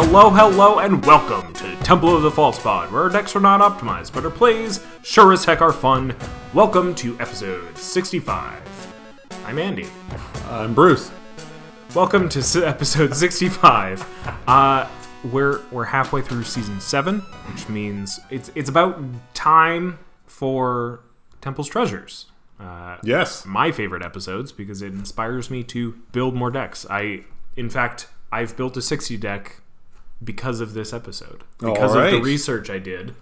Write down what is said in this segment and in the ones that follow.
Hello, hello, and welcome to Temple of the False Pod, where our decks are not optimized, but our plays sure as heck are fun. Welcome to episode 65. I'm Andy. I'm Bruce. Welcome to s- episode 65. Uh, we're we're halfway through season seven, which means it's it's about time for Temple's Treasures. Uh, Yes. my favorite episodes because it inspires me to build more decks. I, in fact, I've built a 60 deck because of this episode. Because of the research I did.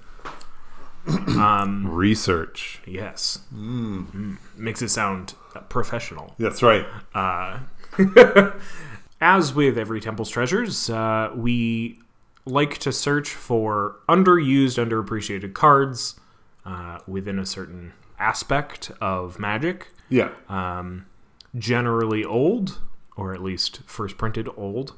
Research. Yes. Mm. Makes it sound uh, professional. That's right. As with every Temple's Treasures, uh, we like to search for underused, underappreciated cards uh, within a certain aspect of Magic. Yeah. um, generally old, or at least first printed old.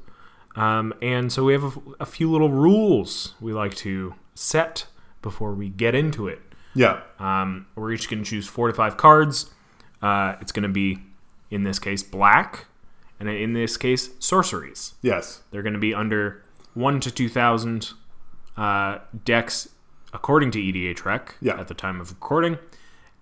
Um, and so we have a, a few little rules we like to set before we get into it. yeah. Um, we're each going to choose four to five cards. Uh, it's going to be, in this case, black, and in this case, sorceries. Yes. They're going to be under one to two thousand uh, decks, according to EDHREC Yeah. at the time of recording,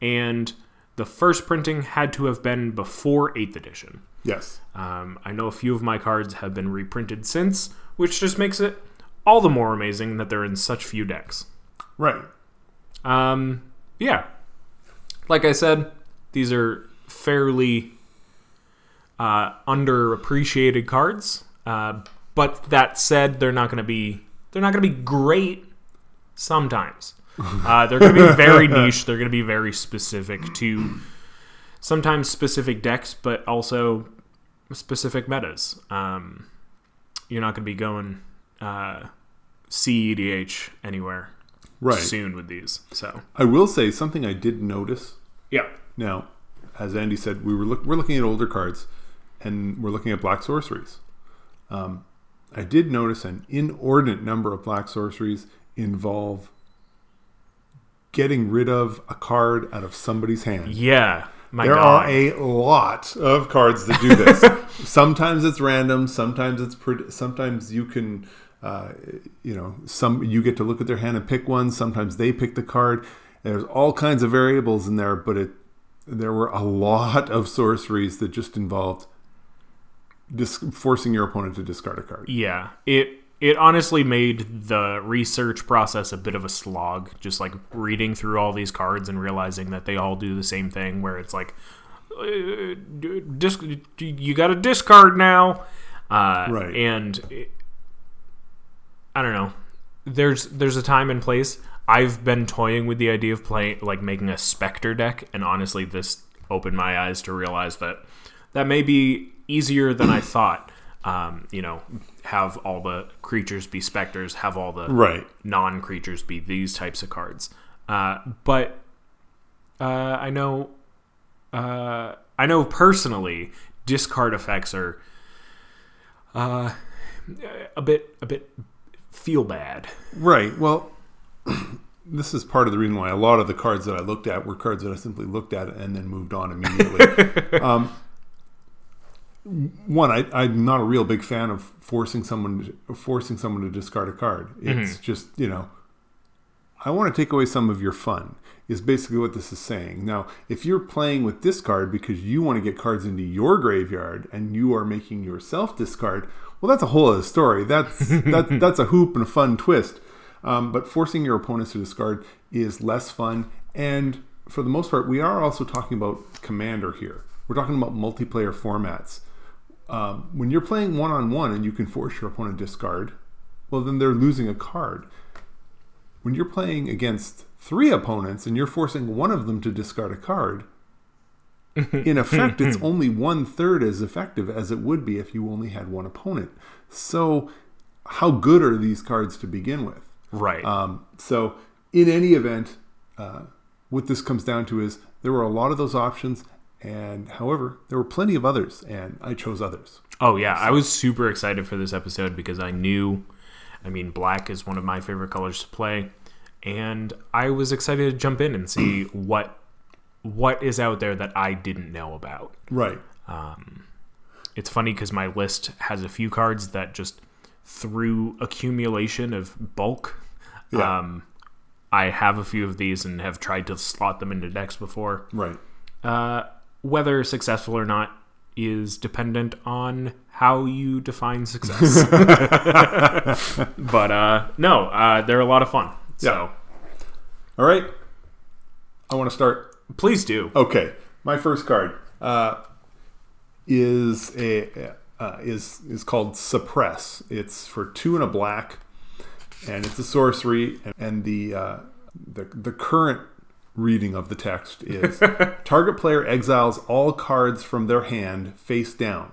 and the first printing had to have been before Eighth Edition. Yes. Um, I know a few of my cards have been reprinted since, which just makes it all the more amazing that they're in such few decks. Right. Um, yeah, like I said, these are fairly uh, underappreciated cards. Uh, but that said, they're not going to be they're not going to be great. Sometimes uh, they're going to be very niche. They're going to be very specific to sometimes specific decks, but also specific metas. Um, you're not going to be going uh, CEDH anywhere Right. soon with these. So I will say something I did notice. yeah, Now, as Andy said, we were look, we're looking at older cards, and we're looking at black sorceries. Um, I did notice an inordinate number of black sorceries involve getting rid of a card out of somebody's hand. yeah. My there God. are a lot of cards that do this. sometimes it's random. Sometimes it's pred- sometimes you can, uh, you know, some you get to look at their hand and pick one. Sometimes they pick the card. There's all kinds of variables in there, but it there were a lot of sorceries that just involved dis- forcing your opponent to discard a card. Yeah, it it honestly made the research process a bit of a slog. Just like reading through all these cards and realizing that they all do the same thing. Where it's like, uh, disc, you got to discard now, uh, Right. And it, I don't know. There's there's a time and place. I've been toying with the idea of playing like making a specter deck, and honestly, this opened my eyes to realize that that may be easier than I thought. Um, you know, have all the creatures be specters, have all the Right. non creatures be these types of cards. Uh, but uh, I know, uh, I know personally, discard effects are uh, a bit a bit feel bad. Right. Well, this is part of the reason why a lot of the cards that I looked at were cards that I simply looked at and then moved on immediately. um, one, I, I'm not a real big fan of forcing someone forcing someone to discard a card. It's just you know, I want to take away some of your fun. Is basically what this is saying. Now, if you're playing with discard because you want to get cards into your graveyard and you are making yourself discard, well, that's a whole other story. That's that, that's a hoop and a fun twist. Um, but forcing your opponents to discard is less fun. And for the most part, we are also talking about commander here. We're talking about multiplayer formats. Um, when you're playing one on one and you can force your opponent to discard, well, then they're losing a card. When you're playing against three opponents and you're forcing one of them to discard a card, in effect, it's only one third as effective as it would be if you only had one opponent. So, how good are these cards to begin with? Right. Um, so, in any event, uh, what this comes down to is there were a lot of those options, and however, there were plenty of others, and I chose others. Oh yeah, I was super excited for this episode because I knew, I mean, black is one of my favorite colors to play, and I was excited to jump in and see what what is out there that I didn't know about. Right. Um, it's funny because my list has a few cards that just through accumulation of bulk. Yeah. Um, I have a few of these and have tried to slot them into decks before. Right. Uh, whether successful or not is dependent on how you define success. but uh, no, uh, they're a lot of fun. So All right. I want to start. please do. Okay. My first card uh, is a uh, is is called suppress. It's for two and a black, and it's a sorcery. And, and the uh, the the current reading of the text is target player exiles all cards from their hand face down.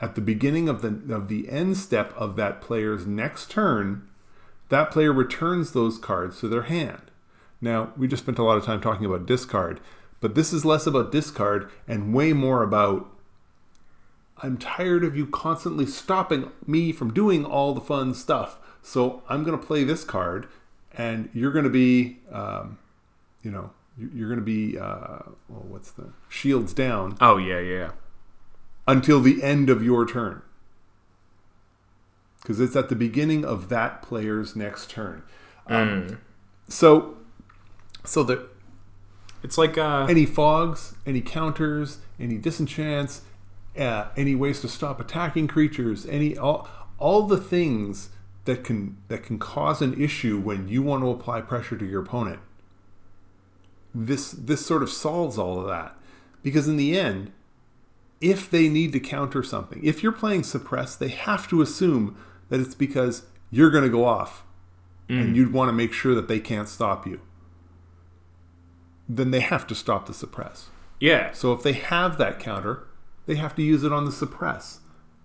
At the beginning of the of the end step of that player's next turn, that player returns those cards to their hand. Now, we just spent a lot of time talking about discard, but this is less about discard and way more about I'm tired of you constantly stopping me from doing all the fun stuff. So I'm going to play this card, and you're going to be, um, you know, you- you're going to be, uh, well, what's the shields down Oh yeah, yeah. until the end of your turn. Because it's at the beginning of that player's next turn. Um, So, so the It's like uh, any fogs, any counters, any disenchants, uh, any ways to stop attacking creatures, any all all the things that can that can cause an issue when you want to apply pressure to your opponent. This this sort of solves all of that because in the end, if they need to counter something, if you're playing suppress, they have to assume that it's because you're going to go off, and mm. you'd want to make sure that they can't stop you. Then they have to stop the suppress. yeah. So if they have that counter, they have to use it on the suppress,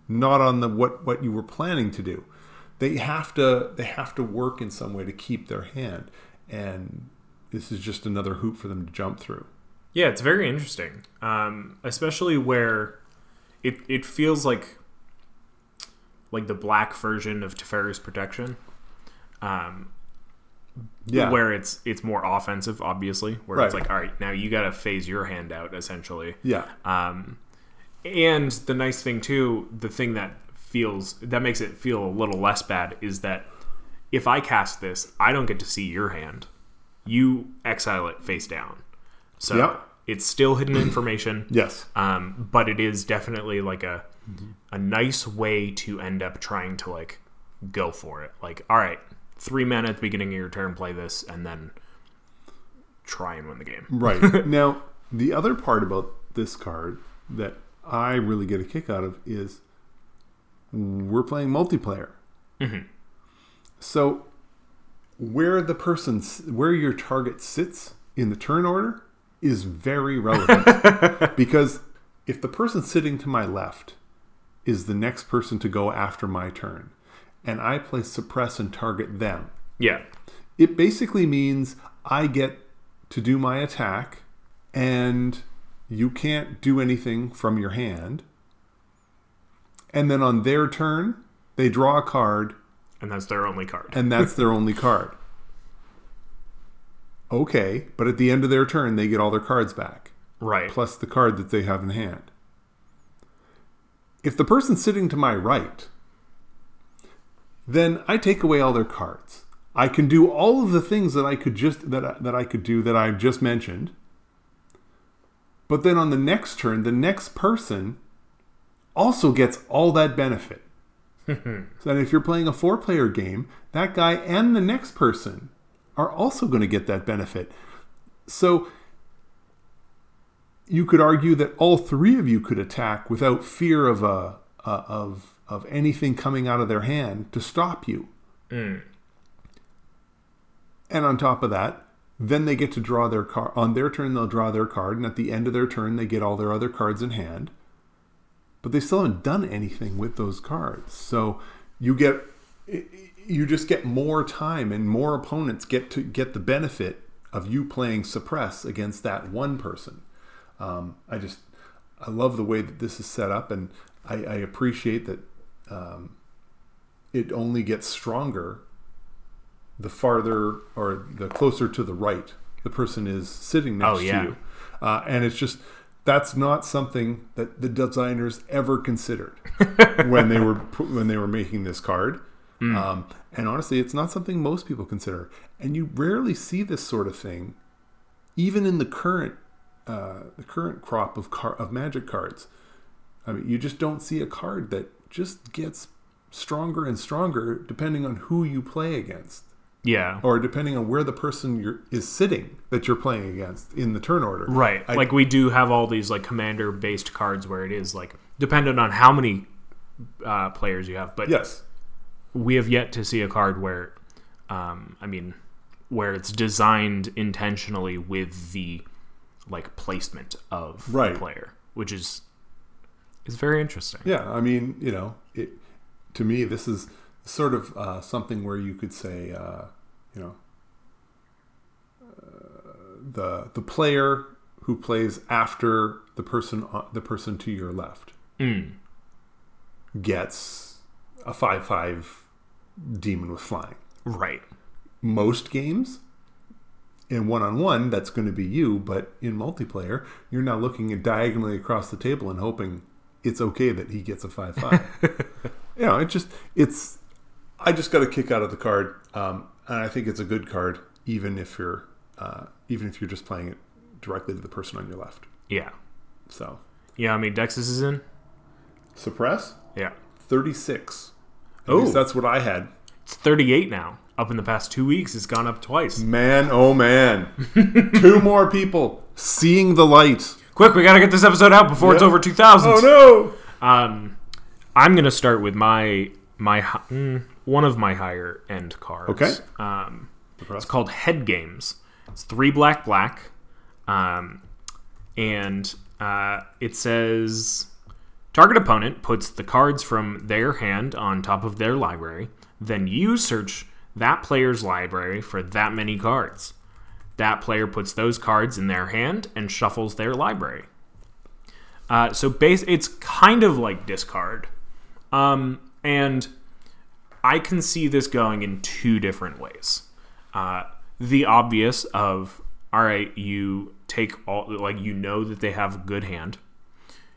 not on the what what you were planning to do. They have to they have to work in some way to keep their hand, and this is just another hoop for them to jump through. Yeah, it's very interesting, um, especially where it it feels like like the black version of Teferi's protection, um, Yeah, where it's it's more offensive, obviously. Where it's like, all right, now you got to phase your hand out, essentially. yeah, Um, and the nice thing too, the thing that feels that makes it feel a little less bad is that if I cast this, I don't get to see your hand. You exile it face down. So Yep. it's still hidden information. yes, Um, but it is definitely like a a nice way to end up trying to like go for it. Like, all right, three men at the beginning of your turn, play this, and then try and win the game. right. now the other part about this card that I really get a kick out of is we're playing multiplayer. So where the person where your target sits in the turn order is very relevant because if the person sitting to my left is the next person to go after my turn and I play suppress and target them Yeah. it basically means I get to do my attack and you can't do anything from your hand. And then on their turn, they draw a card And that's their only card. and that's their only card. Okay, but at the end of their turn, they get all their cards back, Right. plus the card that they have in hand. If the person sitting to my right, then I take away all their cards. I can do all of the things that I could just that I, that I could do that I've just mentioned. But then on the next turn, the next person also gets all that benefit. so if you're playing a four-player game, that guy and the next person are also going to get that benefit. So you could argue that all three of you could attack without fear of a, uh, of of anything coming out of their hand to stop you. And on top of that, then they get to draw their card. On their turn, they'll draw their card, and at the end of their turn, they get all their other cards in hand. But they still haven't done anything with those cards. So you get, you just get more time, and more opponents get to get the benefit of you playing suppress against that one person. Um, I just, I love the way that this is set up, and I, I appreciate that um, it only gets stronger the farther or the closer to the right the person is sitting next Oh, yeah. to you. Uh, and it's just that's not something that the designers ever considered when they were when they were making this card. Um, and honestly, it's not something most people consider. And you rarely see this sort of thing, even in the current uh, the current crop of car- of Magic cards. I mean, you just don't see a card that just gets stronger and stronger depending on who you play against Yeah. or depending on where the person you're, is sitting that you're playing against in the turn order. Right. I- like we do have all these like commander based cards where it is like dependent on how many uh, players you have, but Yes. we have yet to see a card where, um, I mean, where it's designed intentionally with the like placement of Right. the player, which is is very interesting. Yeah. I mean, you know, it to me this is sort of uh, something where you could say, uh, you know, uh, the the player who plays after the person uh, the person to your left Mm. gets a five five demon with flying. Right. most games in one-on-one that's going to be you but in multiplayer you're now looking at diagonally across the table and hoping it's okay that he gets a 5-5 you know it just it's i just got a kick out of the card um, and i think it's a good card even if you're uh, even if you're just playing it directly to the person on your left Yeah. so Yeah. I mean, Dexus is in. suppress Yeah. 36 at Oh. least that's what i had It's 38 now. Up in the past two weeks, it's gone up twice. man oh man two more people seeing the light Quick, we gotta get this episode out before it's over 2,000. oh no Um, I'm gonna start with my my mm, one of my higher end cards. Okay. Um, it's called Head Games. It's three black black, um, and uh, it says target opponent puts the cards from their hand on top of their library. Then you search that player's library for that many cards. That player puts those cards in their hand and shuffles their library. Uh, so base, it's kind of like discard, um, and I can see this going in two different ways. Uh, the obvious of all right, you take all like you know that they have a good hand.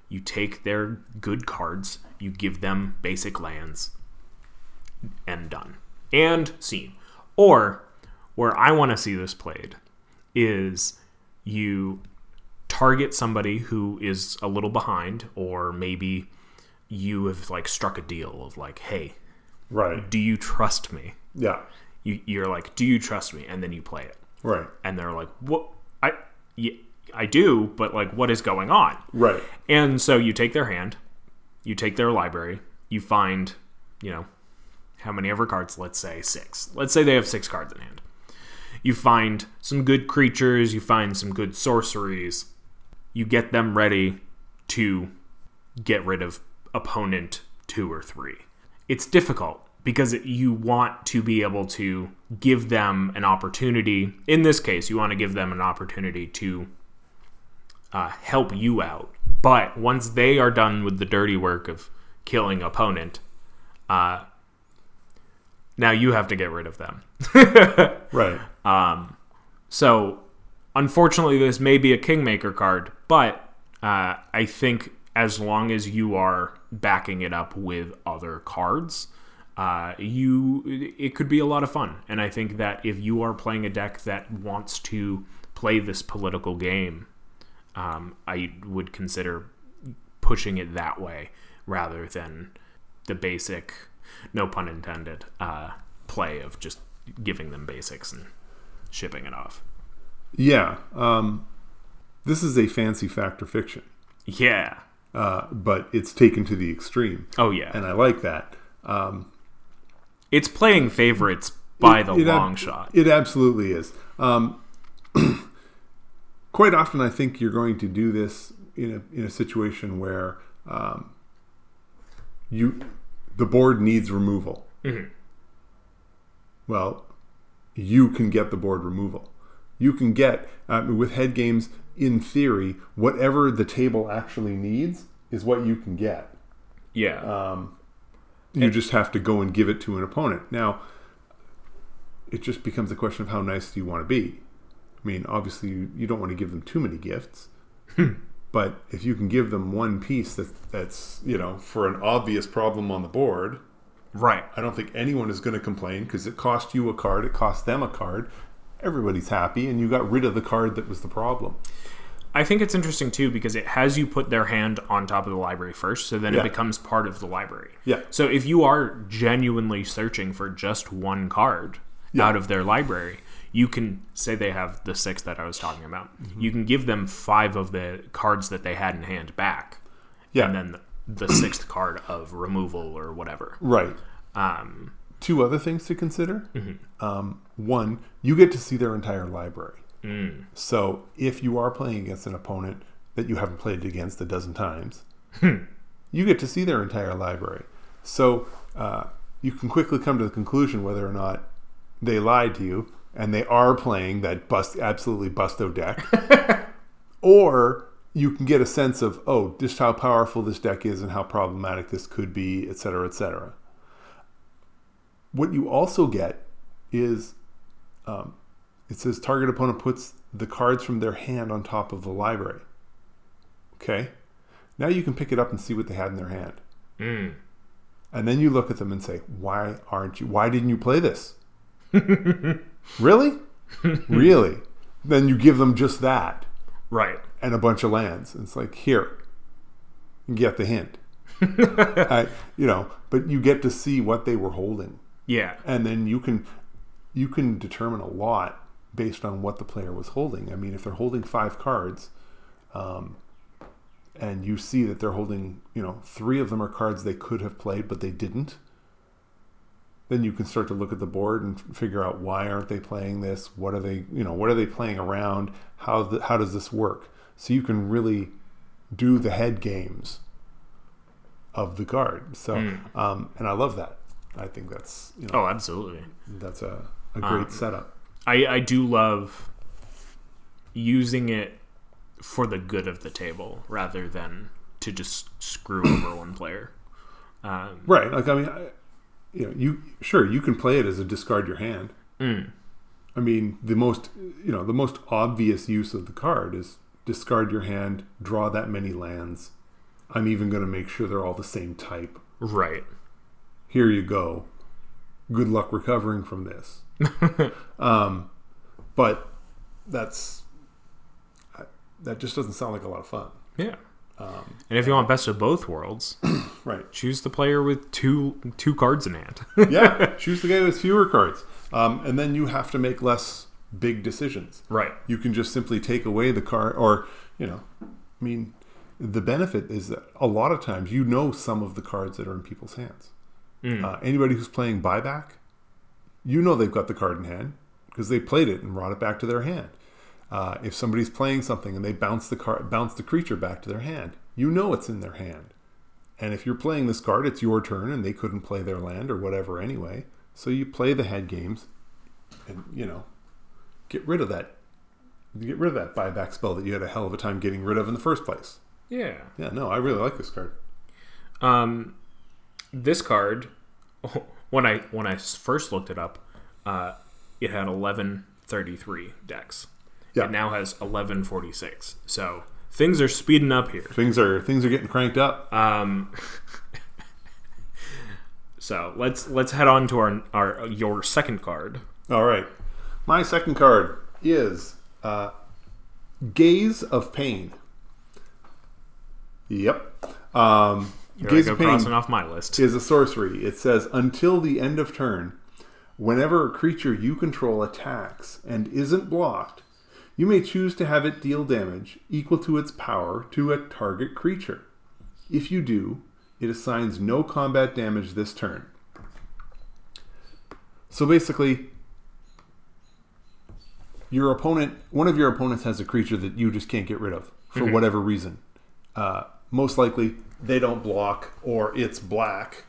You take their good cards, you give them basic lands, and done. And scene. Or where I want to see this played is you target somebody who is a little behind, or maybe you have like struck a deal of like, hey, Right. do you trust me? Yeah. You, you're like, do you trust me? And then you play it, Right. and they're like, what? I, yeah, I do, but like, what is going on? Right. And so you take their hand, you take their library, you find, you know, how many ever cards? Let's say six. Let's say they have six cards in hand. You find some good creatures, you find some good sorceries, you get them ready to get rid of opponent two or three. It's difficult because you want to be able to give them an opportunity. In this case, you want to give them an opportunity to uh, help you out. But once they are done with the dirty work of killing opponent, uh, now you have to get rid of them. Right. So, unfortunately, this may be a Kingmaker card, but uh, I think as long as you are backing it up with other cards, uh, you it could be a lot of fun. And I think that if you are playing a deck that wants to play this political game, um, I would consider pushing it that way rather than the basic, no pun intended, uh, play of just giving them basics and shipping it off. Yeah. Um, this is a fancy Fact or Fiction, Yeah. Uh, but it's taken to the extreme, Oh yeah. and I like that. Um, it's playing favorites by the it ab- long shot. It absolutely is. Um, quite often, I think you're going to do this in a in a situation where um, you the board needs removal. Mhm. Well, you can get the board removal. You can get uh, with head games. In theory, whatever the table actually needs is what you can get. yeah. Um, you just have to go and give it to an opponent. Now, it just becomes a question of how nice do you want to be. I mean, obviously, you, you don't want to give them too many gifts, But if you can give them one piece that that's you know for an obvious problem on the board, Right. I don't think anyone is going to complain because it cost you a card, it cost them a card. Everybody's happy, and you got rid of the card that was the problem. I think it's interesting too because it has you put their hand on top of the library first, so then Yeah. it becomes part of the library. Yeah. So if you are genuinely searching for just one card Yeah. out of their library, you can say they have the six that I was talking about. Mm-hmm. You can give them five of the cards that they had in hand back, Yeah, and then the, the sixth card of removal or whatever. right. Um, Two other things to consider. Um, one, you get to see their entire library. So if you are playing against an opponent that you haven't played against a dozen times, you get to see their entire library. So uh, you can quickly come to the conclusion whether or not they lied to you and they are playing that bust absolutely busto deck, or you can get a sense of oh, just how powerful this deck is and how problematic this could be, et cetera, et cetera. What you also get is um, it says target opponent puts the cards from their hand on top of the library. Okay. Now you can pick it up and see what they had in their hand. mm, And then you look at them and say, why aren't you, why didn't you play this? really? really? Then you give them just that right. and a bunch of lands. And it's like, here, you get the hint. I, you know, but you get to see what they were holding. Yeah. and then you can you can determine a lot based on what the player was holding. I mean, if they're holding five cards, um, and you see that they're holding, you know, three of them are cards they could have played but they didn't, then you can start to look at the board and figure out why aren't they playing this? What are they, you know, what are they playing around? How the, how does this work? So you can really do the head games of the guard. So, um, and I love that. I think that's you know Oh, absolutely. that's a, a great setup. I, I do love using it for the good of the table rather than to just screw over one player. Um, Right. Like I mean, I, you know, you sure you can play it as a discard your hand. mm, I mean, the most you know the most obvious use of the card is discard your hand, draw that many lands. I'm even going to make sure they're all the same type. right. Here you go. Good luck recovering from this. um, but that's that just doesn't sound like a lot of fun. Yeah. and if you want best of both worlds, Right. choose the player with two two cards in hand. yeah, choose the guy with fewer cards, um, and then you have to make less big decisions. right. You can just simply take away the card, or you know, I mean, the benefit is that a lot of times you know some of the cards that are in people's hands. Uh, anybody who's playing buyback, you know they've got the card in hand because they played it and brought it back to their hand. Uh, if somebody's playing something and they bounce the card, bounce the creature back to their hand, you know it's in their hand. And if you're playing this card, it's your turn, and they couldn't play their land or whatever anyway. So you play the head games, and you know, get rid of that. Get rid of that buyback spell that you had a hell of a time getting rid of in the first place. Yeah. Yeah, no, I really like this card. Um, this card, when I when I first looked it up, uh, it had eleven thirty three decks. Yeah. It now has eleven forty six. So things are speeding up here. Things are things are getting cranked up. Um, so let's let's head on to our our your second card. All right, my second card is uh, Gaze of Pain. Yep. Um, Here Gaze I go of Pain crossing off my list. is a sorcery. It says until the end of turn, whenever a creature you control attacks and isn't blocked, you may choose to have it deal damage equal to its power to a target creature. If you do, it assigns no combat damage this turn. So basically, your opponent, one of your opponents has a creature that you just can't get rid of for whatever reason. Uh, most likely, they don't block, or it's black,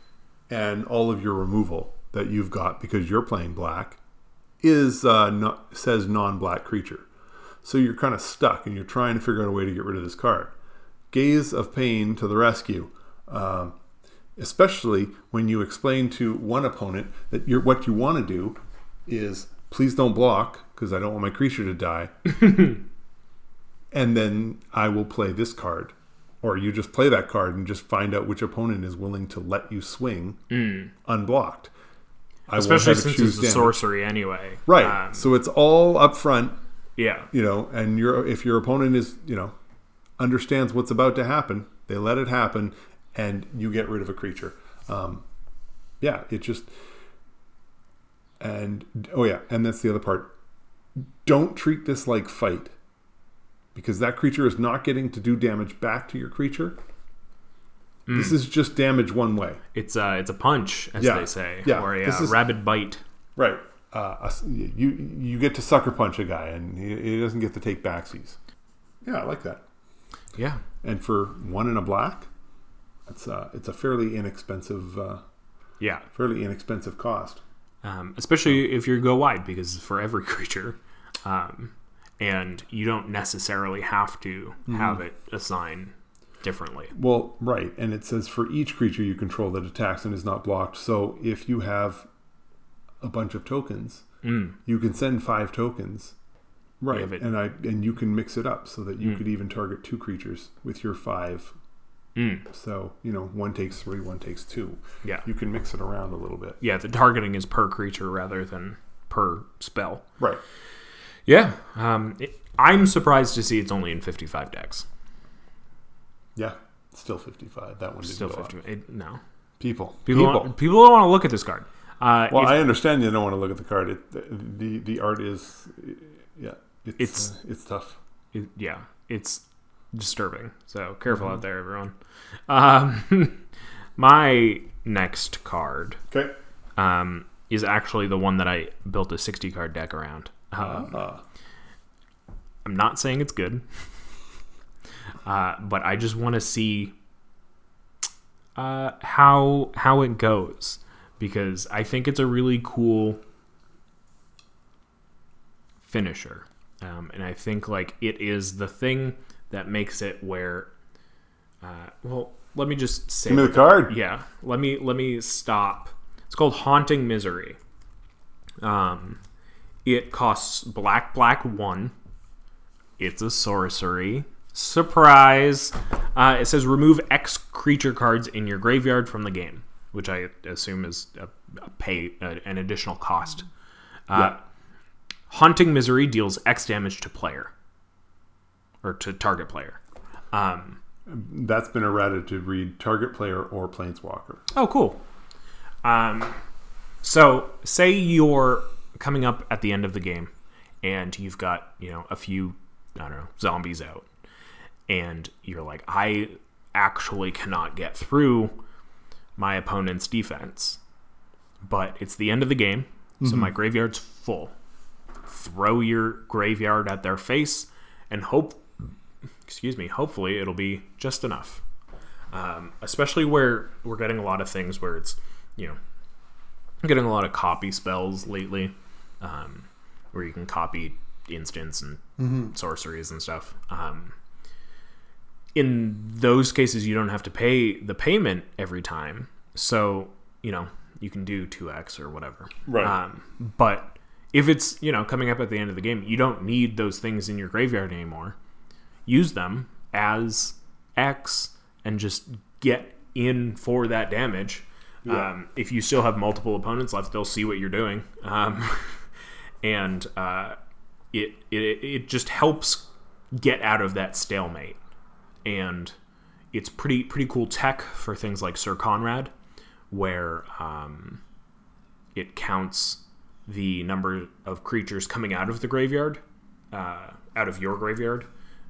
and all of your removal that you've got because you're playing black is uh, no, says non-black creature. So you're kind of stuck, and you're trying to figure out a way to get rid of this card. Gaze of Pain to the rescue. Um, especially when you explain to one opponent that you're, what you want to do is please don't block because I don't want my creature to die. and then I will play this card, or you just play that card and just find out which opponent is willing to let you swing unblocked. I Especially since it's a damage. sorcery anyway. right? Um, so it's all up front, yeah. you know, and your if your opponent is you know understands what's about to happen, they let it happen, and you get rid of a creature. Um, yeah, it just and oh yeah, and that's the other part. Don't treat this like fight, because that creature is not getting to do damage back to your creature. Mm. This is just damage one way. It's a it's a punch, as Yeah. they say, Yeah. or a uh, is- rabid bite. Right. Uh, a you you get to sucker punch a guy, and he, he doesn't get to take backsies. Yeah, I like that. Yeah. and for one in a black, it's a it's a fairly inexpensive uh, Yeah. fairly inexpensive cost. Um, especially if you go wide, because for every creature, um, and you don't necessarily have to Mm-hmm. have it assign differently. Well, right, and it says for each creature you control that attacks and is not blocked. So if you have a bunch of tokens, Mm. you can send five tokens. Right, it- and I and you can mix it up so that you Mm. could even target two creatures with your five. Mm. So you know, one takes three, one takes two. Yeah. You can mix it around a little bit. Yeah. The targeting is per creature rather than per spell. Right. Yeah. Um, it, I'm surprised to see it's only in 55 decks. Yeah. Still fifty-five. That one didn't Still go up. 50. It, no. People. People, Want, people don't want to look at this card. Uh, Well, I understand you don't want to look at the card. It, the, the the art is, yeah, it's It's- uh, it's tough. it- yeah, it's disturbing. So careful out there, everyone. Um, my next card Okay. um, is actually the one that I built a 60 card deck around. Uh, Uh, I'm not saying it's good, uh, but I just want to see uh, how how it goes because I think it's a really cool finisher, um, and I think like it is the thing that makes it where. Uh, well, let me just say. give me the card. Yeah, let me let me stop. It's called Haunting Misery. Um, it costs black black one. It's a sorcery. Surprise! Uh, it says remove X creature cards in your graveyard from the game, which I assume is a, a pay a, an additional cost. Uh, Yeah. Haunting Misery deals X damage to player or to target player. Um, That's been errated to read target player or planeswalker. Oh, cool. Um, so say you're coming up at the end of the game, and you've got you know a few I don't know zombies out, and you're like, I actually cannot get through my opponent's defense, but it's the end of the game, so my graveyard's full. Throw your graveyard at their face, and hope, excuse me, hopefully it'll be just enough. Um, especially where we're getting a lot of things where it's you know getting a lot of copy spells lately um, where you can copy instants and sorceries and stuff. Um, in those cases you don't have to pay the payment every time. So you know you can do 2x or whatever. Right. um, but if it's you know coming up at the end of the game you don't need those things in your graveyard anymore. Use them as X and just get in for that damage. Um, if you still have multiple opponents left, they'll see what you're doing, um, and uh, it, it it just helps get out of that stalemate. And it's pretty pretty cool tech for things like Syr Konrad, where um, it counts the number of creatures coming out of the graveyard, uh, out of your graveyard,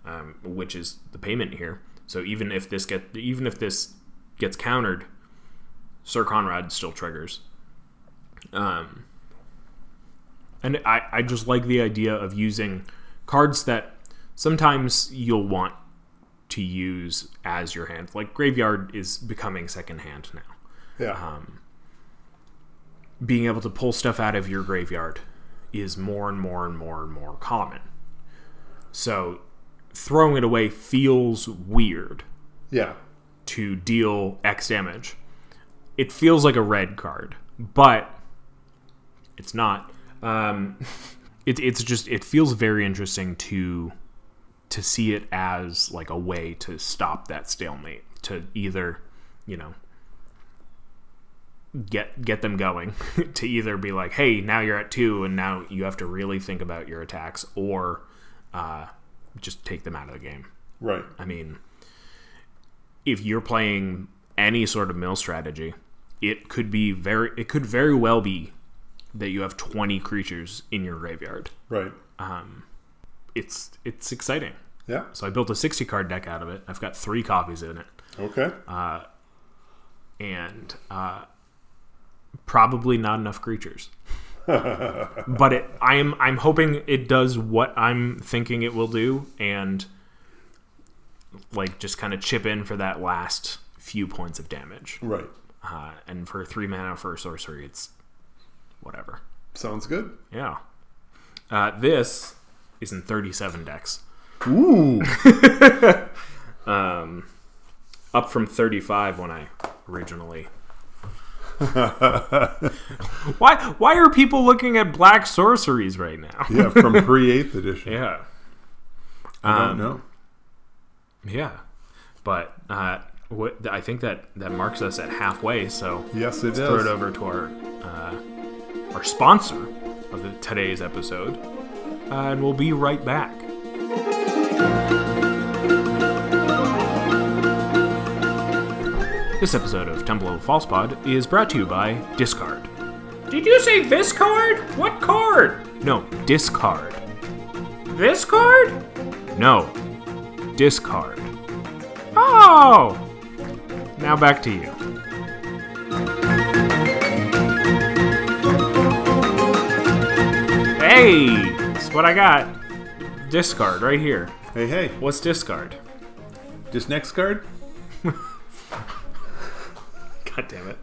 um, which is the payment here. So even if this get even if this gets countered, Syr Konrad still triggers. Um, and I, I just like the idea of using cards that sometimes you'll want to use as your hand. Like graveyard is becoming second hand now Yeah. Um, being able to pull stuff out of your graveyard is more and more and more and more common. So throwing it away feels weird yeah. to deal X damage. It feels like a red card, but it's not. Um, it, it's just it feels very interesting to to see it as like a way to stop that stalemate to either you know get get them going to either be like hey now you're at two and now you have to really think about your attacks or uh, just take them out of the game Right. i mean if you're playing any sort of mill strategy it could be very it could very well be that you have 20 creatures in your graveyard Right. Um, it's it's exciting Yeah. so i built a 60 card deck out of it i've got three copies in it Okay. Uh, and uh, probably not enough creatures. but it, I'm I'm hoping it does what I'm thinking it will do, and like just kind of chip in for that last few points of damage. right. Uh, and for three mana for a sorcery, it's whatever. Sounds good. Yeah. Uh, this is in 37 decks, Ooh. um, up from 35 when I originally. why why are people looking at black sorceries right now? yeah, from pre eighth edition. Yeah. I Um, don't know. Yeah. But uh, what, I think that, that marks us at halfway, so Yes, it throw it over to our uh, our sponsor of the, today's episode, uh, and we'll be right back. This episode of Temple of False Pod is brought to you by Discard. Did you say this card? What card? No, discard. This card? No, discard. Oh! Now back to you. Hey! That's what I got. Discard right here. Hey, hey. What's discard? Just next card? God damn it.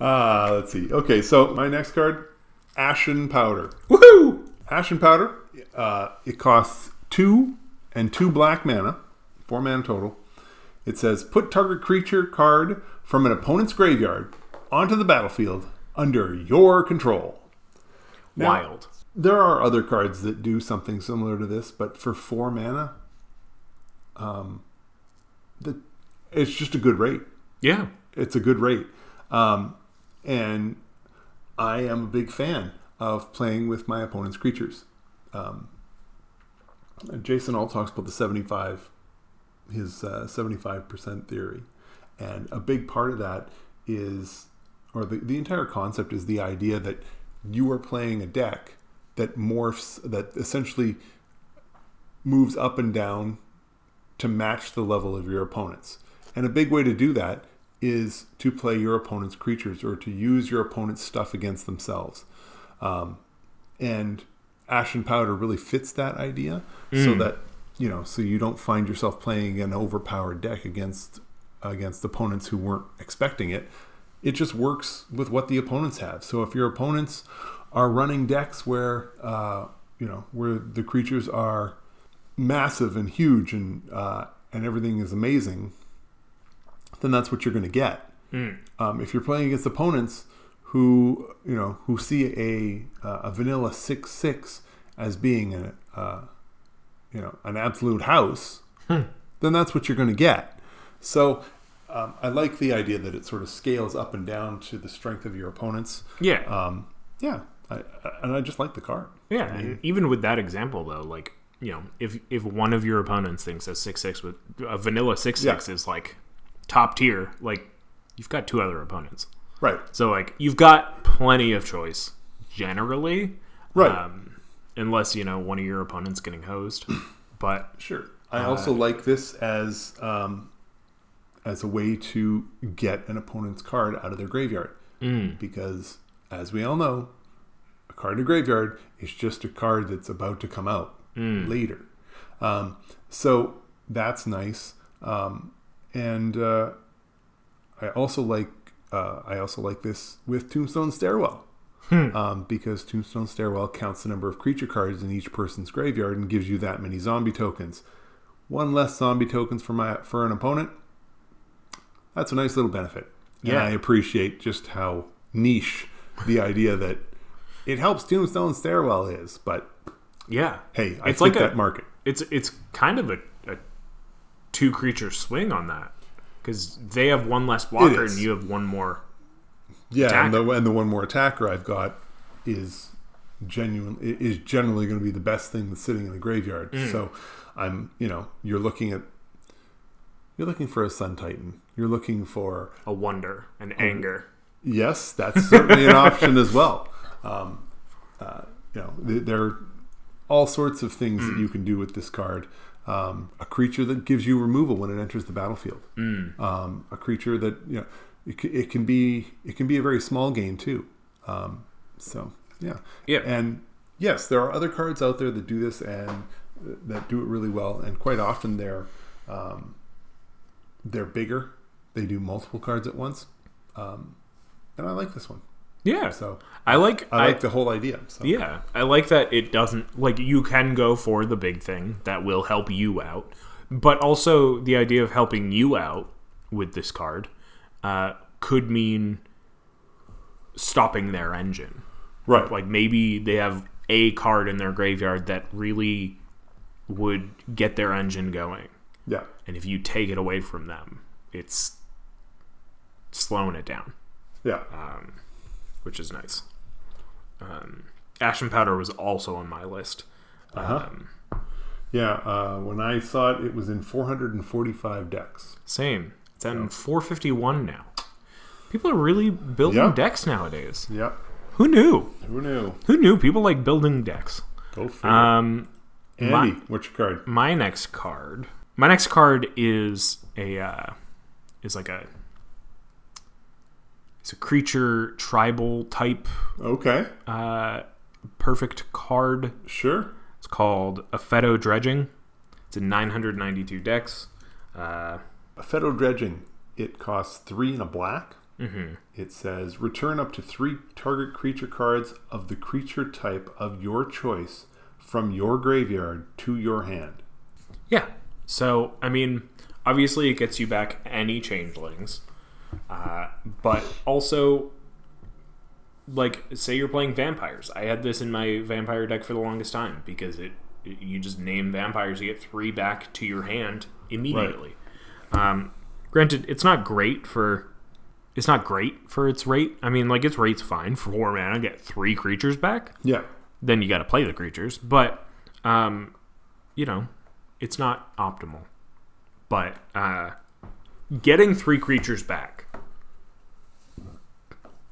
Uh, let's see. Okay, so my next card, Ashen Powder. Woohoo! Ashen Powder, uh, it costs two and two black mana, four mana total. It says put target creature card from an opponent's graveyard onto the battlefield under your control. Now, Wild. There are other cards that do something similar to this, but for four mana, um, the, it's just a good rate. Yeah. It's a good rate. Um, and I am a big fan of playing with my opponent's creatures. Um, Jason Alt talks about the 75, his uh, 75% theory. And a big part of that is, or the, the entire concept is the idea that you are playing a deck that morphs, that essentially moves up and down to match the level of your opponents. And a big way to do that is to play your opponent's creatures or to use your opponent's stuff against themselves. Um, and Ashen Powder really fits that idea so that, you know, so you don't find yourself playing an overpowered deck against against opponents who weren't expecting it. It just works with what the opponents have. So if your opponents are running decks where, uh, you know, where the creatures are massive and huge and uh, and everything is amazing, then that's what you're going to get. Um, if you're playing against opponents who you know who see a uh, a vanilla six six as being a uh, you know an absolute house, then that's what you're going to get. So um, I like the idea that it sort of scales up and down to the strength of your opponents. Yeah. Um, yeah, I, I, and I just like the card. yeah. And even with that example, though, like, you know, if if one of your opponents thinks a 6 6 with a vanilla 6 6 Yeah. is like top tier, like, you've got two other opponents. Right. So, like, you've got plenty of choice generally. Right. Um, unless, you know, one of your opponents getting hosed. But Sure. I also like this as um, as a way to get an opponent's card out of their graveyard, because as we all know, a card in a graveyard is just a card that's about to come out later. Um, so that's nice, um, and uh, I also like uh, I also like this with Tombstone Stairwell. Um, because Tombstone Stairwell counts the number of creature cards in each person's graveyard and gives you that many zombie tokens. One less zombie tokens for my for an opponent. That's a nice little benefit. And Yeah. I appreciate just how niche the idea that it helps Tombstone Stairwell is, but Yeah, Hey, I It's like a- that market. it's it's kind of a, a two creature swing on that because they have one less blocker and you have one more. Yeah, and the, and the one more attacker I've got is genuine is generally going to be the best thing that's sitting in the graveyard. Mm. So I'm, you know, you're looking at you're looking for a Sun Titan. You're looking for A wonder, an anger. yes, that's certainly an option as well. Um, uh, you know, th- there are all sorts of things that you can do with this card. Um, a creature that gives you removal when it enters the battlefield. Um, a creature that you know it, c- it can be it can be a very small game too. Um, so yeah, Yeah. and yes, there are other cards out there that do this and that do it really well. And quite often they're um, they're bigger. They do multiple cards at once, um, and I like this one. Yeah, So I like I like the whole idea. So. Yeah, I like that it doesn't like you can go for the big thing that will help you out, but also the idea of helping you out with this card uh, could mean stopping their engine. Right. Like maybe they have a card in their graveyard that really would get their engine going, yeah. and if you take it away from them, it's slowing it down Yeah. which is nice. Um, Ashen Powder was also on my list. Uh-huh. Um, Yeah. Uh, when I saw it, it was in 445 decks. same. It's at 451 now. People are really building Yeah. decks nowadays. Yep. Who knew? Who knew? Who knew people like building decks? Go for Um, Andy, my- what's your card? my next card. My next card is a uh, is like a it's a creature tribal type Okay. uh, perfect card. Sure. It's called Aphetto Dredging. It's in 992 decks. Uh, Aphetto Dredging. It costs three and a black. mhm. It says return up to three target creature cards of the creature type of your choice from your graveyard to your hand. Yeah. So, I mean, obviously it gets you back any changelings. Uh, but also, like, say you're playing vampires. I had this in my vampire deck for the longest time because it, it- you just name vampires, you get three back to your hand immediately. Um, granted, it's not great for. It's not great for its rate. I mean, like its rate's fine for four mana, get three creatures back. Yeah. then you got to play the creatures. But, um, you know, it's not optimal. But uh, getting three creatures back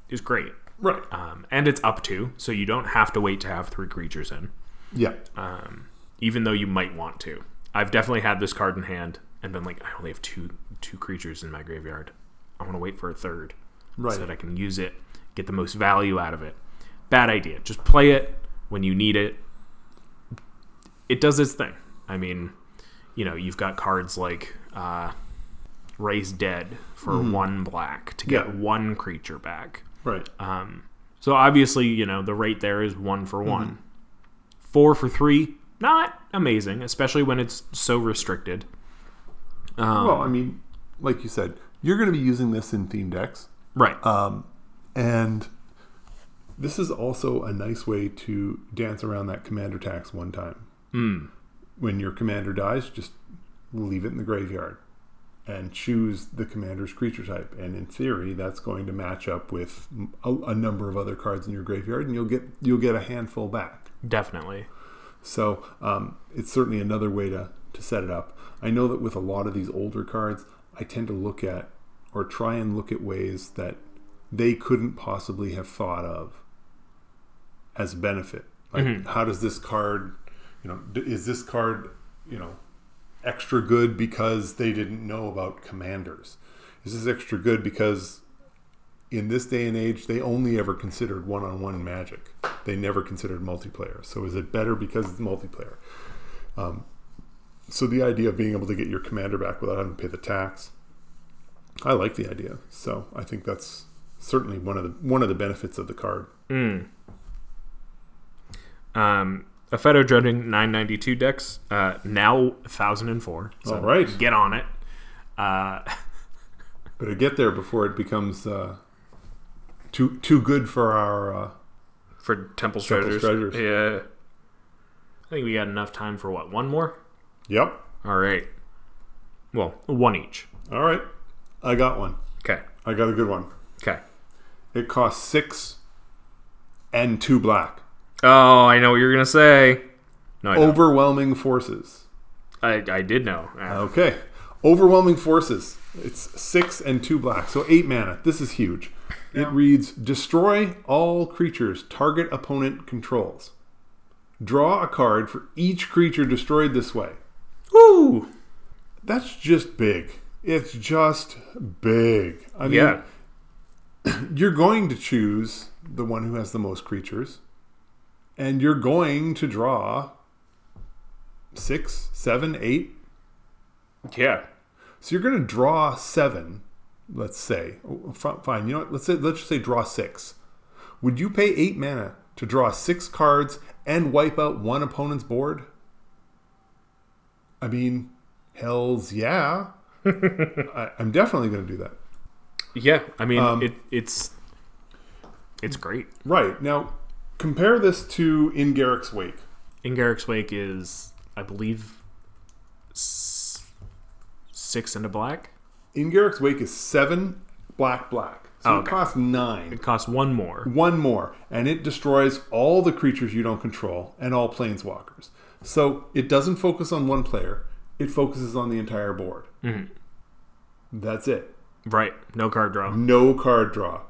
is great. Right. Um, and it's up to, so you don't have to wait to have three creatures in, Yeah. um, even though you might want to. I've definitely had this card in hand and been like, I only have two two creatures in my graveyard. I want to wait for a third Right. so that I can use it, get the most value out of it. Bad idea. Just play it when you need it. It does its thing. I mean, you know, you've got cards like uh, Raise Dead for one black to get. Yeah. one creature back. Right. Um, so obviously, you know, the rate there is one for Mm-hmm. one. Four for three, not amazing, especially when it's so restricted. Um, well, I mean, like you said, you're going to be using this in theme decks. right. Um, and this is also a nice way to dance around that commander tax one time. Mm. When your commander dies, just leave it in the graveyard and choose the commander's creature type. And in theory, that's going to match up with a, a number of other cards in your graveyard, and you'll get you'll get a handful back. Definitely. So um, it's certainly another way to, to set it up. I know that with a lot of these older cards, I tend to look at or try and look at ways that they couldn't possibly have thought of as benefit. Like, how does this card, you know, is this card, you know, extra good because they didn't know about commanders? This is this extra good because in this day and age, they only ever considered one on one magic. They never considered multiplayer. So is it better because it's multiplayer? Um, so the idea of being able to get your commander back without having to pay the tax, I like the idea. So I think that's certainly one of the one of the benefits of the card. Mm. Um, Aphetto Dredging 992 decks, uh, now 1004. So All right. Get on it. Uh, Better get there before it becomes uh, too too good for our. Uh, for Temple's Temple's Treasures. Treasures. Yeah. I think we got enough time for what? One more? Yep. All right. Well, one each. All right. I got one. Okay. I got a good one. Okay. It costs six and two black. Oh, I know what you're gonna say. No, I. Overwhelming forces. I, I did know. Okay. Overwhelming forces. It's six and two black. So eight mana. This is huge. It reads Destroy all creatures target opponent controls. Draw a card for each creature destroyed this way. Woo! That's just big. It's just big. I mean, Yeah. you're going to choose the one who has the most creatures, and you're going to draw six, seven, eight. Yeah. So you're going to draw seven, let's say. Fine. You know what? Let's say let's just say draw six. Would you pay eight mana to draw six cards and wipe out one opponent's board? I mean, hell's yeah. I, I'm definitely going to do that. Yeah. I mean, Um, it, it's it's great. Right now, compare this to In Garruk's Wake. In Garruk's Wake is, I believe, six and a black. In Garruk's Wake is seven black black. So Oh, it costs nine. It costs one more. One more, and it destroys all the creatures you don't control and all planeswalkers. So it doesn't focus on one player; it focuses on the entire board. Mhm. That's it. Right. No card draw. No card draw.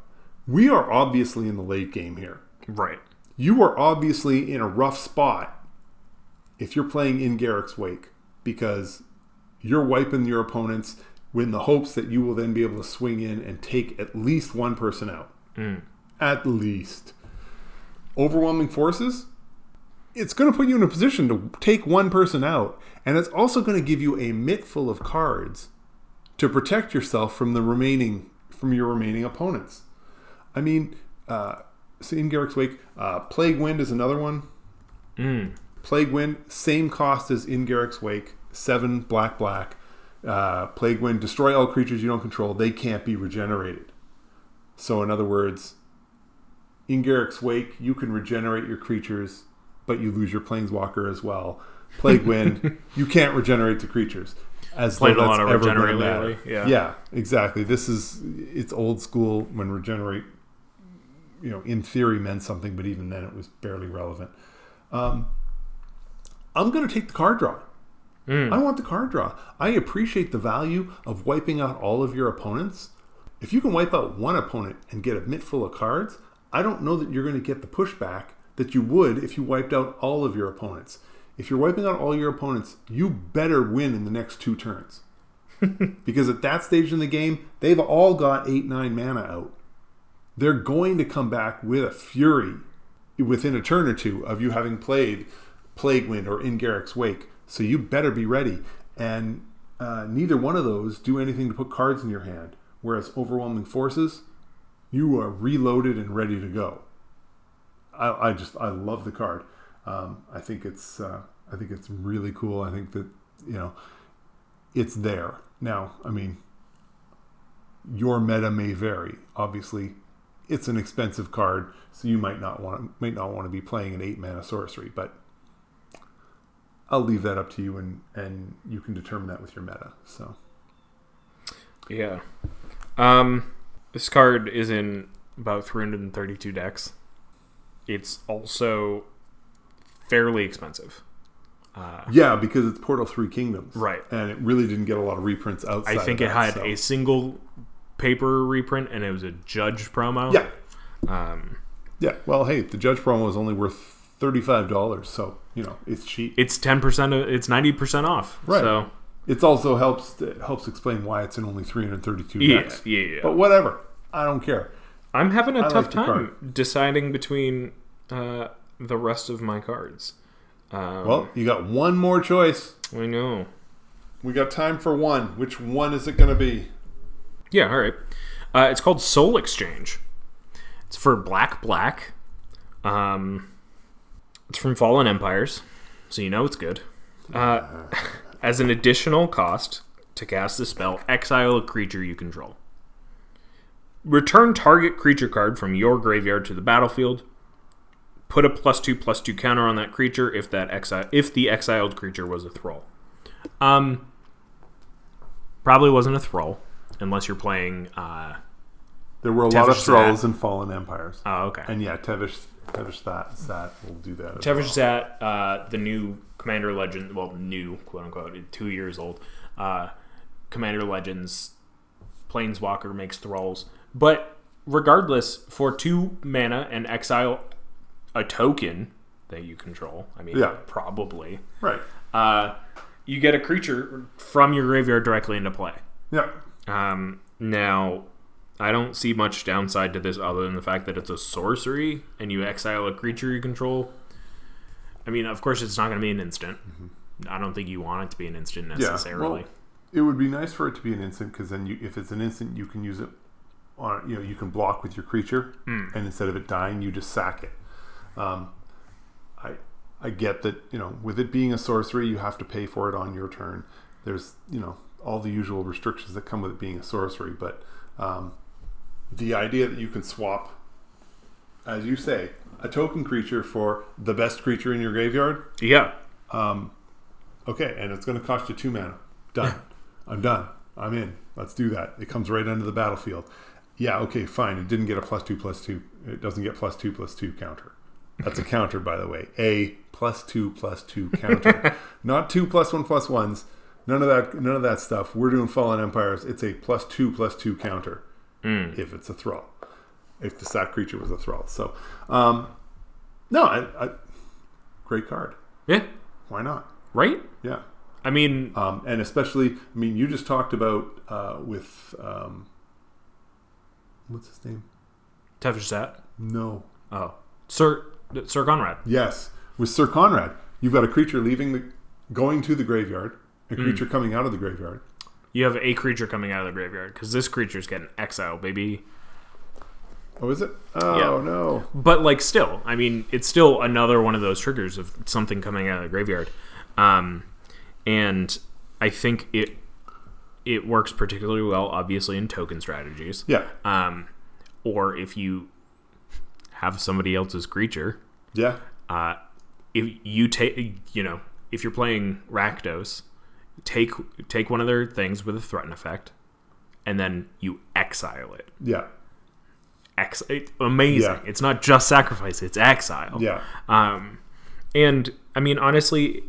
We are obviously in the late game here. Right. You are obviously in a rough spot if you're playing in Garruk's Wake because you're wiping your opponents in the hopes that you will then be able to swing in and take at least one person out. Mm. At least. Overwhelming forces? It's going to put you in a position to take one person out, and it's also going to give you a mitt full of cards to protect yourself from the remaining from your remaining opponents. I mean, uh, in Garruk's Wake, uh, Plague Wind is another one. Mm. Plague Wind, same cost as in Garruk's Wake, seven black black. Uh, Plague Wind, destroy all creatures you don't control. They can't be regenerated. So, in other words, in Garruk's Wake, you can regenerate your creatures, but you lose your Planeswalker as well. Plague Wind, you can't regenerate the creatures. As Played though a lot that's of ever matter. lately, yeah. yeah, exactly. This is it's old school when regenerate, you know, in theory meant something, but even then it was barely relevant. Um, I'm going to take the card draw. Mm. I want the card draw. I appreciate the value of wiping out all of your opponents. If you can wipe out one opponent and get a mitt full of cards, I don't know that you're going to get the pushback that you would if you wiped out all of your opponents. If you're wiping out all your opponents, you better win in the next two turns. because at that stage in the game, they've all got 8 9 mana out. They're going to come back with a fury within a turn or two of you having played Plague Wind or In Garruk's Wake. So you better be ready. And uh, neither one of those do anything to put cards in your hand. Whereas Overwhelming Forces, you are reloaded and ready to go. I, I just I love the card. Um, I think it's uh, I think it's really cool. I think that you know it's there now. I mean, your meta may vary. Obviously, it's an expensive card, so you might not want to, might not want to be playing an eight mana sorcery. But I'll leave that up to you, and and you can determine that with your meta. So Yeah. Um, this card is in about 332 decks. It's also fairly expensive. Uh, yeah, because it's Portal Three Kingdoms, Right. And it really didn't get a lot of reprints outside. I think it had so. a single paper reprint, and it was a Judge promo. yeah, Um, yeah. Well, hey, the Judge promo is only worth thirty five dollars, so you know it's cheap. it's 10%. Of, it's 90% off. Right. So It also helps it helps explain why it's in only 332 yeah, decks. yeah, yeah. But whatever, I don't care. I'm having a I tough like time deciding between uh, the rest of my cards. Um, Well, you got one more choice. I know. We got time for one. Which one is it going to be? Yeah, all right. Uh, it's called Soul Exchange. It's for black, black. Um, it's from Fallen Empires, so you know it's good. Uh, as an additional cost to cast the spell, exile a creature you control. Return target creature card from your graveyard to the battlefield. put a plus two plus two counter on that creature if that exile if the exiled creature was a thrall. Um, probably wasn't a thrall unless you're playing. Uh, There were a lot of thralls in Fallen Empires. oh, okay. And yeah, Tevesh, Tevesh that, that will do that. Tevesh well. Szat, uh, the new Commander Legend, well, new quote unquote, two years old. Uh, Commander Legends, Planeswalker makes thralls, but regardless, for two mana and exile a token that you control. I mean, Yeah. probably. Right. Uh, you get a creature from your graveyard directly into play. Yeah. Um, now, I don't see much downside to this other than the fact that it's a sorcery and you exile a creature you control. I mean, of course, it's not going to be an instant. I don't think you want it to be an instant Mm-hmm. Yeah. Well, it would be nice for it to be an instant because then you, if it's an instant, you can use it on, you know, you can block with your creature, Hmm. and instead of it dying, you just sack it. Um, I I get that you know with it being a sorcery, you have to pay for it on your turn. There's you know all the usual restrictions that come with it being a sorcery, but um, the idea that you can swap, as you say, a token creature for the best creature in your graveyard yeah. Okay, and it's going to cost you two mana. Done. I'm done. I'm in. Let's do that. It comes right under the battlefield. Yeah, okay, fine. It didn't get a plus two plus two. It doesn't get plus two plus two counter. That's a counter, by the way. A plus two plus two counter, not two plus one plus ones. None of that. None of that stuff. We're doing Fallen Empires. It's a plus two plus two counter if it's a thrall. If the sat creature was a thrall. So, um, no, I, I, great card. Yeah. Why not? Right? Yeah. I mean, Um, and especially, I mean, you just talked about uh, with um, what's his name? Tevesh Szat. No. Oh. Sir, Syr Konrad. Yes, with Syr Konrad, you've got a creature leaving the, going to the graveyard, a creature coming out of the graveyard. You have a creature coming out of the graveyard because this creature's getting exile, baby. Oh, is it? Oh Yeah. no. But like, still, I mean, it's still another one of those triggers of something coming out of the graveyard, um, and I think it it works particularly well, obviously, in token strategies. Yeah. Um, or if you have somebody else's creature, Yeah. uh, if you take, you know, if you're playing Rakdos, take take one of their things with a threaten effect, and then you exile it. Yeah. Ex- it, amazing. Yeah. It's not just sacrifice; it's exile. Yeah. Um, and I mean, honestly,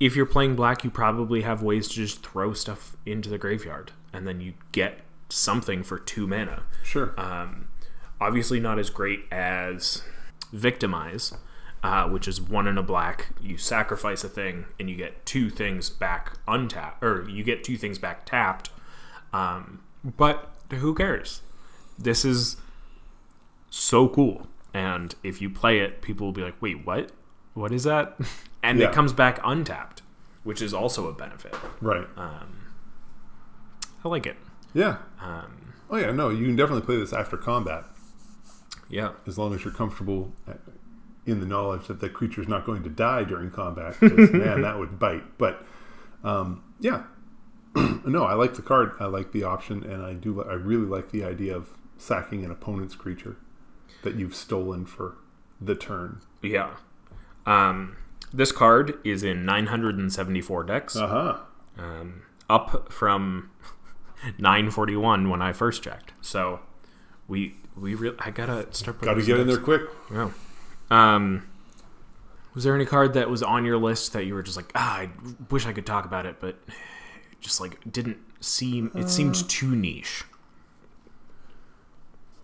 if you're playing black, you probably have ways to just throw stuff into the graveyard, and then you get something for two mana. Sure. Um, obviously, not as great as victimize, uh, which is one in a black. You sacrifice a thing, and you get two things back untapped, or you get two things back tapped. Um, but who cares? This is so cool. And if you play it, people will be like, wait, what? What is that? And Yeah. it comes back untapped, which is also a benefit. right. I like it. yeah. Um, Oh yeah. No, you can definitely play this after combat yeah. as long as you're comfortable in the knowledge that the creature is not going to die during combat. man, that would bite. But um, yeah. no, I like the card. I like the option, and I do. I really like the idea of sacking an opponent's creature that you've stolen for the turn. Yeah. Um, this card is in 974 decks, Uh huh. um, up from 941 when I first checked. So we we re- I gotta start. Got to putting get in there quick. Yeah. Um, was there any card that was on your list that you were just like, ah, I wish I could talk about it, but it just like didn't seem it seemed too niche.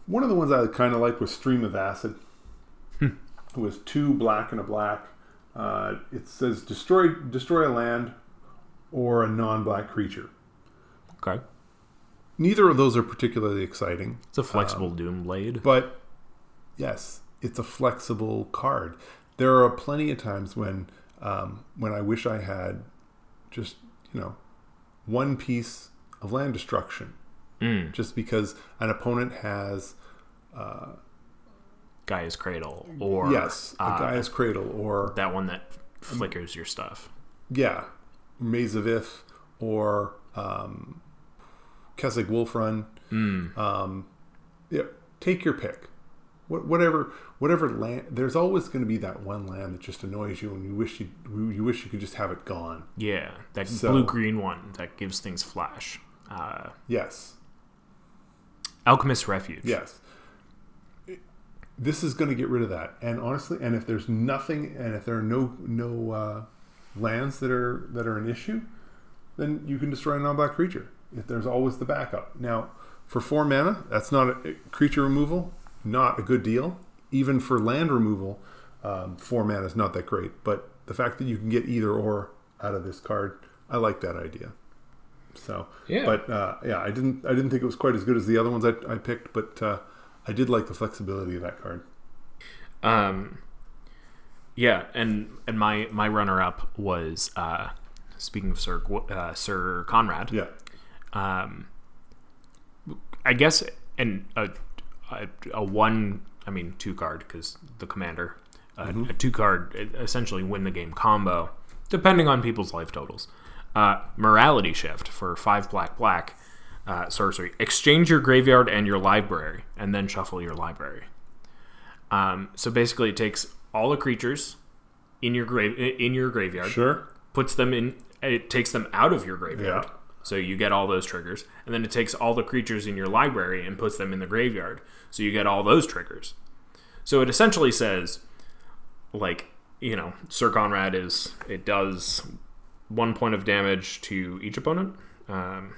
One of the ones I kind of liked was Stream of Acid. Hmm. it was two black and a black. Uh, it says destroy destroy a land or a non-black creature. Okay, Neither of those are particularly exciting, it's a flexible Doom Blade. but yes, it's a flexible card. There are plenty of times when um, when I wish I had just you know one piece of land destruction, Mm. just because an opponent has Gaea's Cradle or yes a uh, Gaea's Cradle or that one that flickers your stuff. yeah, Maze of Ith or um, Kessig Wolf Run. Mm. Um, yeah, take your pick. What, whatever, whatever land. There's always going to be that one land that just annoys you, and you wish you you wish you could just have it gone. Yeah, that So- blue green one that gives things flash. Uh, Yes, Alchemist Refuge. yes. This is going to get rid of that. And honestly, and if there's nothing, and if there are no no uh, lands that are that are an issue, then you can destroy a non-black creature. If there's always the backup. Now, for four mana, that's not a, creature removal. Not a good deal. Even for land removal, um, four mana is not that great. But the fact that you can get either or out of this card, I like that idea. So, Yeah. But uh, yeah, I didn't. I didn't think it was quite as good as the other ones I, I picked, but uh, I did like the flexibility of that card. Um, yeah, and and my my runner up was uh, speaking of Sir uh, Syr Konrad. Yeah. Um, I guess and a, a, a one I mean two card because the commander uh, a two card essentially win the game combo depending on people's life totals. Uh, morality shift for five black black. Uh, sorcery. Exchange your graveyard and your library, and then shuffle your library. Um, so basically, it takes all the creatures in your grave in your graveyard, Sure. puts them in. It takes them out of your graveyard, Yeah. So you get all those triggers, and then it takes all the creatures in your library and puts them in the graveyard, so you get all those triggers. So it essentially says, like you know, Syr Konrad is it does one point of damage to each opponent. Um,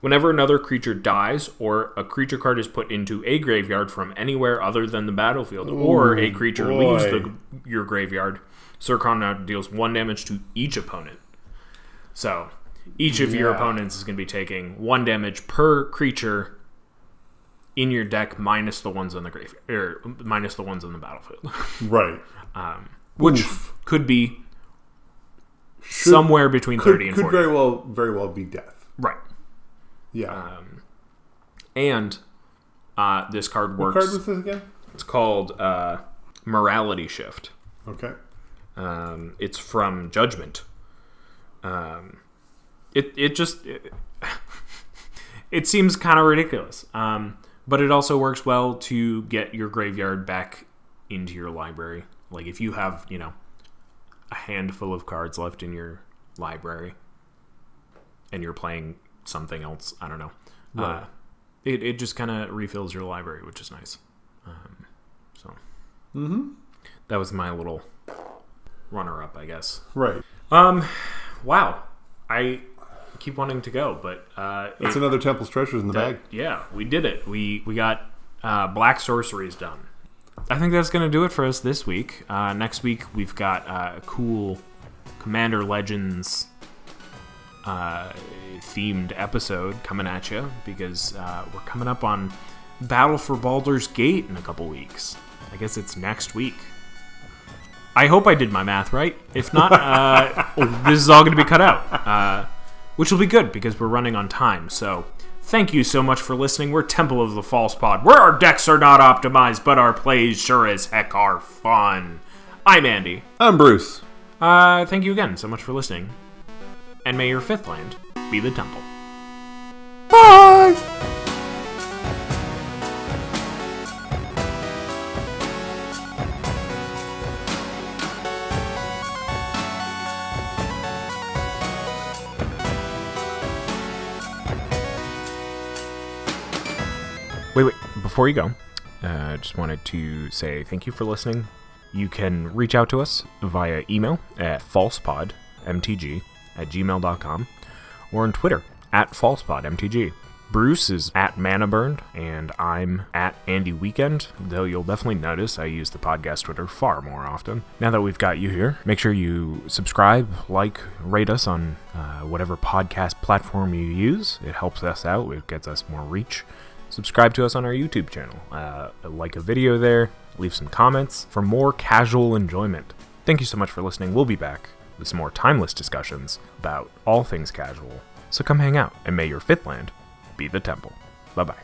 Whenever another creature dies, or a creature card is put into a graveyard from anywhere other than the battlefield, or a creature boy. leaves the, your graveyard, Syr Konrad deals one damage to each opponent. So each of your opponents is going to be taking one damage per creature in your deck, minus the ones on the grave, or minus the ones on the battlefield, Right. which Oof. could be somewhere between Could, thirty and could forty. very well very well be death. right. Yeah. Um, and uh, this card what works. card was this again? It's called uh, Morality Shift. Okay. Um, it's from Judgment. Um, it it just it, it seems kind of ridiculous, um, but it also works well to get your graveyard back into your library. Like if you have you know a handful of cards left in your library, and you're playing something else, I don't know. Uh, it it just kind of refills your library, which is nice. Um, so mm-hmm. that was my little runner up, I guess. Right. Um, wow, I keep wanting to go, but uh, That's it- another Temple's Treasures in the that- bag. yeah, we did it. We we got uh, black sorceries done. I think that's gonna do it for us this week. Uh, next week we've got uh, a cool Commander Legends uh, themed episode coming at you because uh, we're coming up on Battle for Baldur's Gate in a couple weeks. I guess it's next week. I hope I did my math right. If not, uh, this is all going to be cut out, uh, which will be good because we're running on time. So, thank you so much for listening. We're Temple of the False Pod, where our decks are not optimized, but our plays sure as heck are fun. I'm Andy. I'm Bruce. Uh, thank you again so much for listening, and may your fifth land be the Temple. Wait, wait. Before you go, I uh, just wanted to say thank you for listening. You can reach out to us via email at falsepodmtg at gmail.com or on Twitter at falsepodmtg. Bruce is at Manaburned, and I'm at Andy Weekend, though you'll definitely notice I use the podcast Twitter far more often. Now that we've got you here, make sure you subscribe, like, rate us on uh, whatever podcast platform you use. It helps us out, it gets us more reach subscribe to us on our YouTube channel. Uh, like a video there, leave some comments for more casual enjoyment. Thank you so much for listening. We'll be back with some more timeless discussions about all things casual. So come hang out, and may your fifth land be the temple. Bye bye.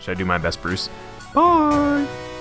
Should I do my best, Bruce? Bye!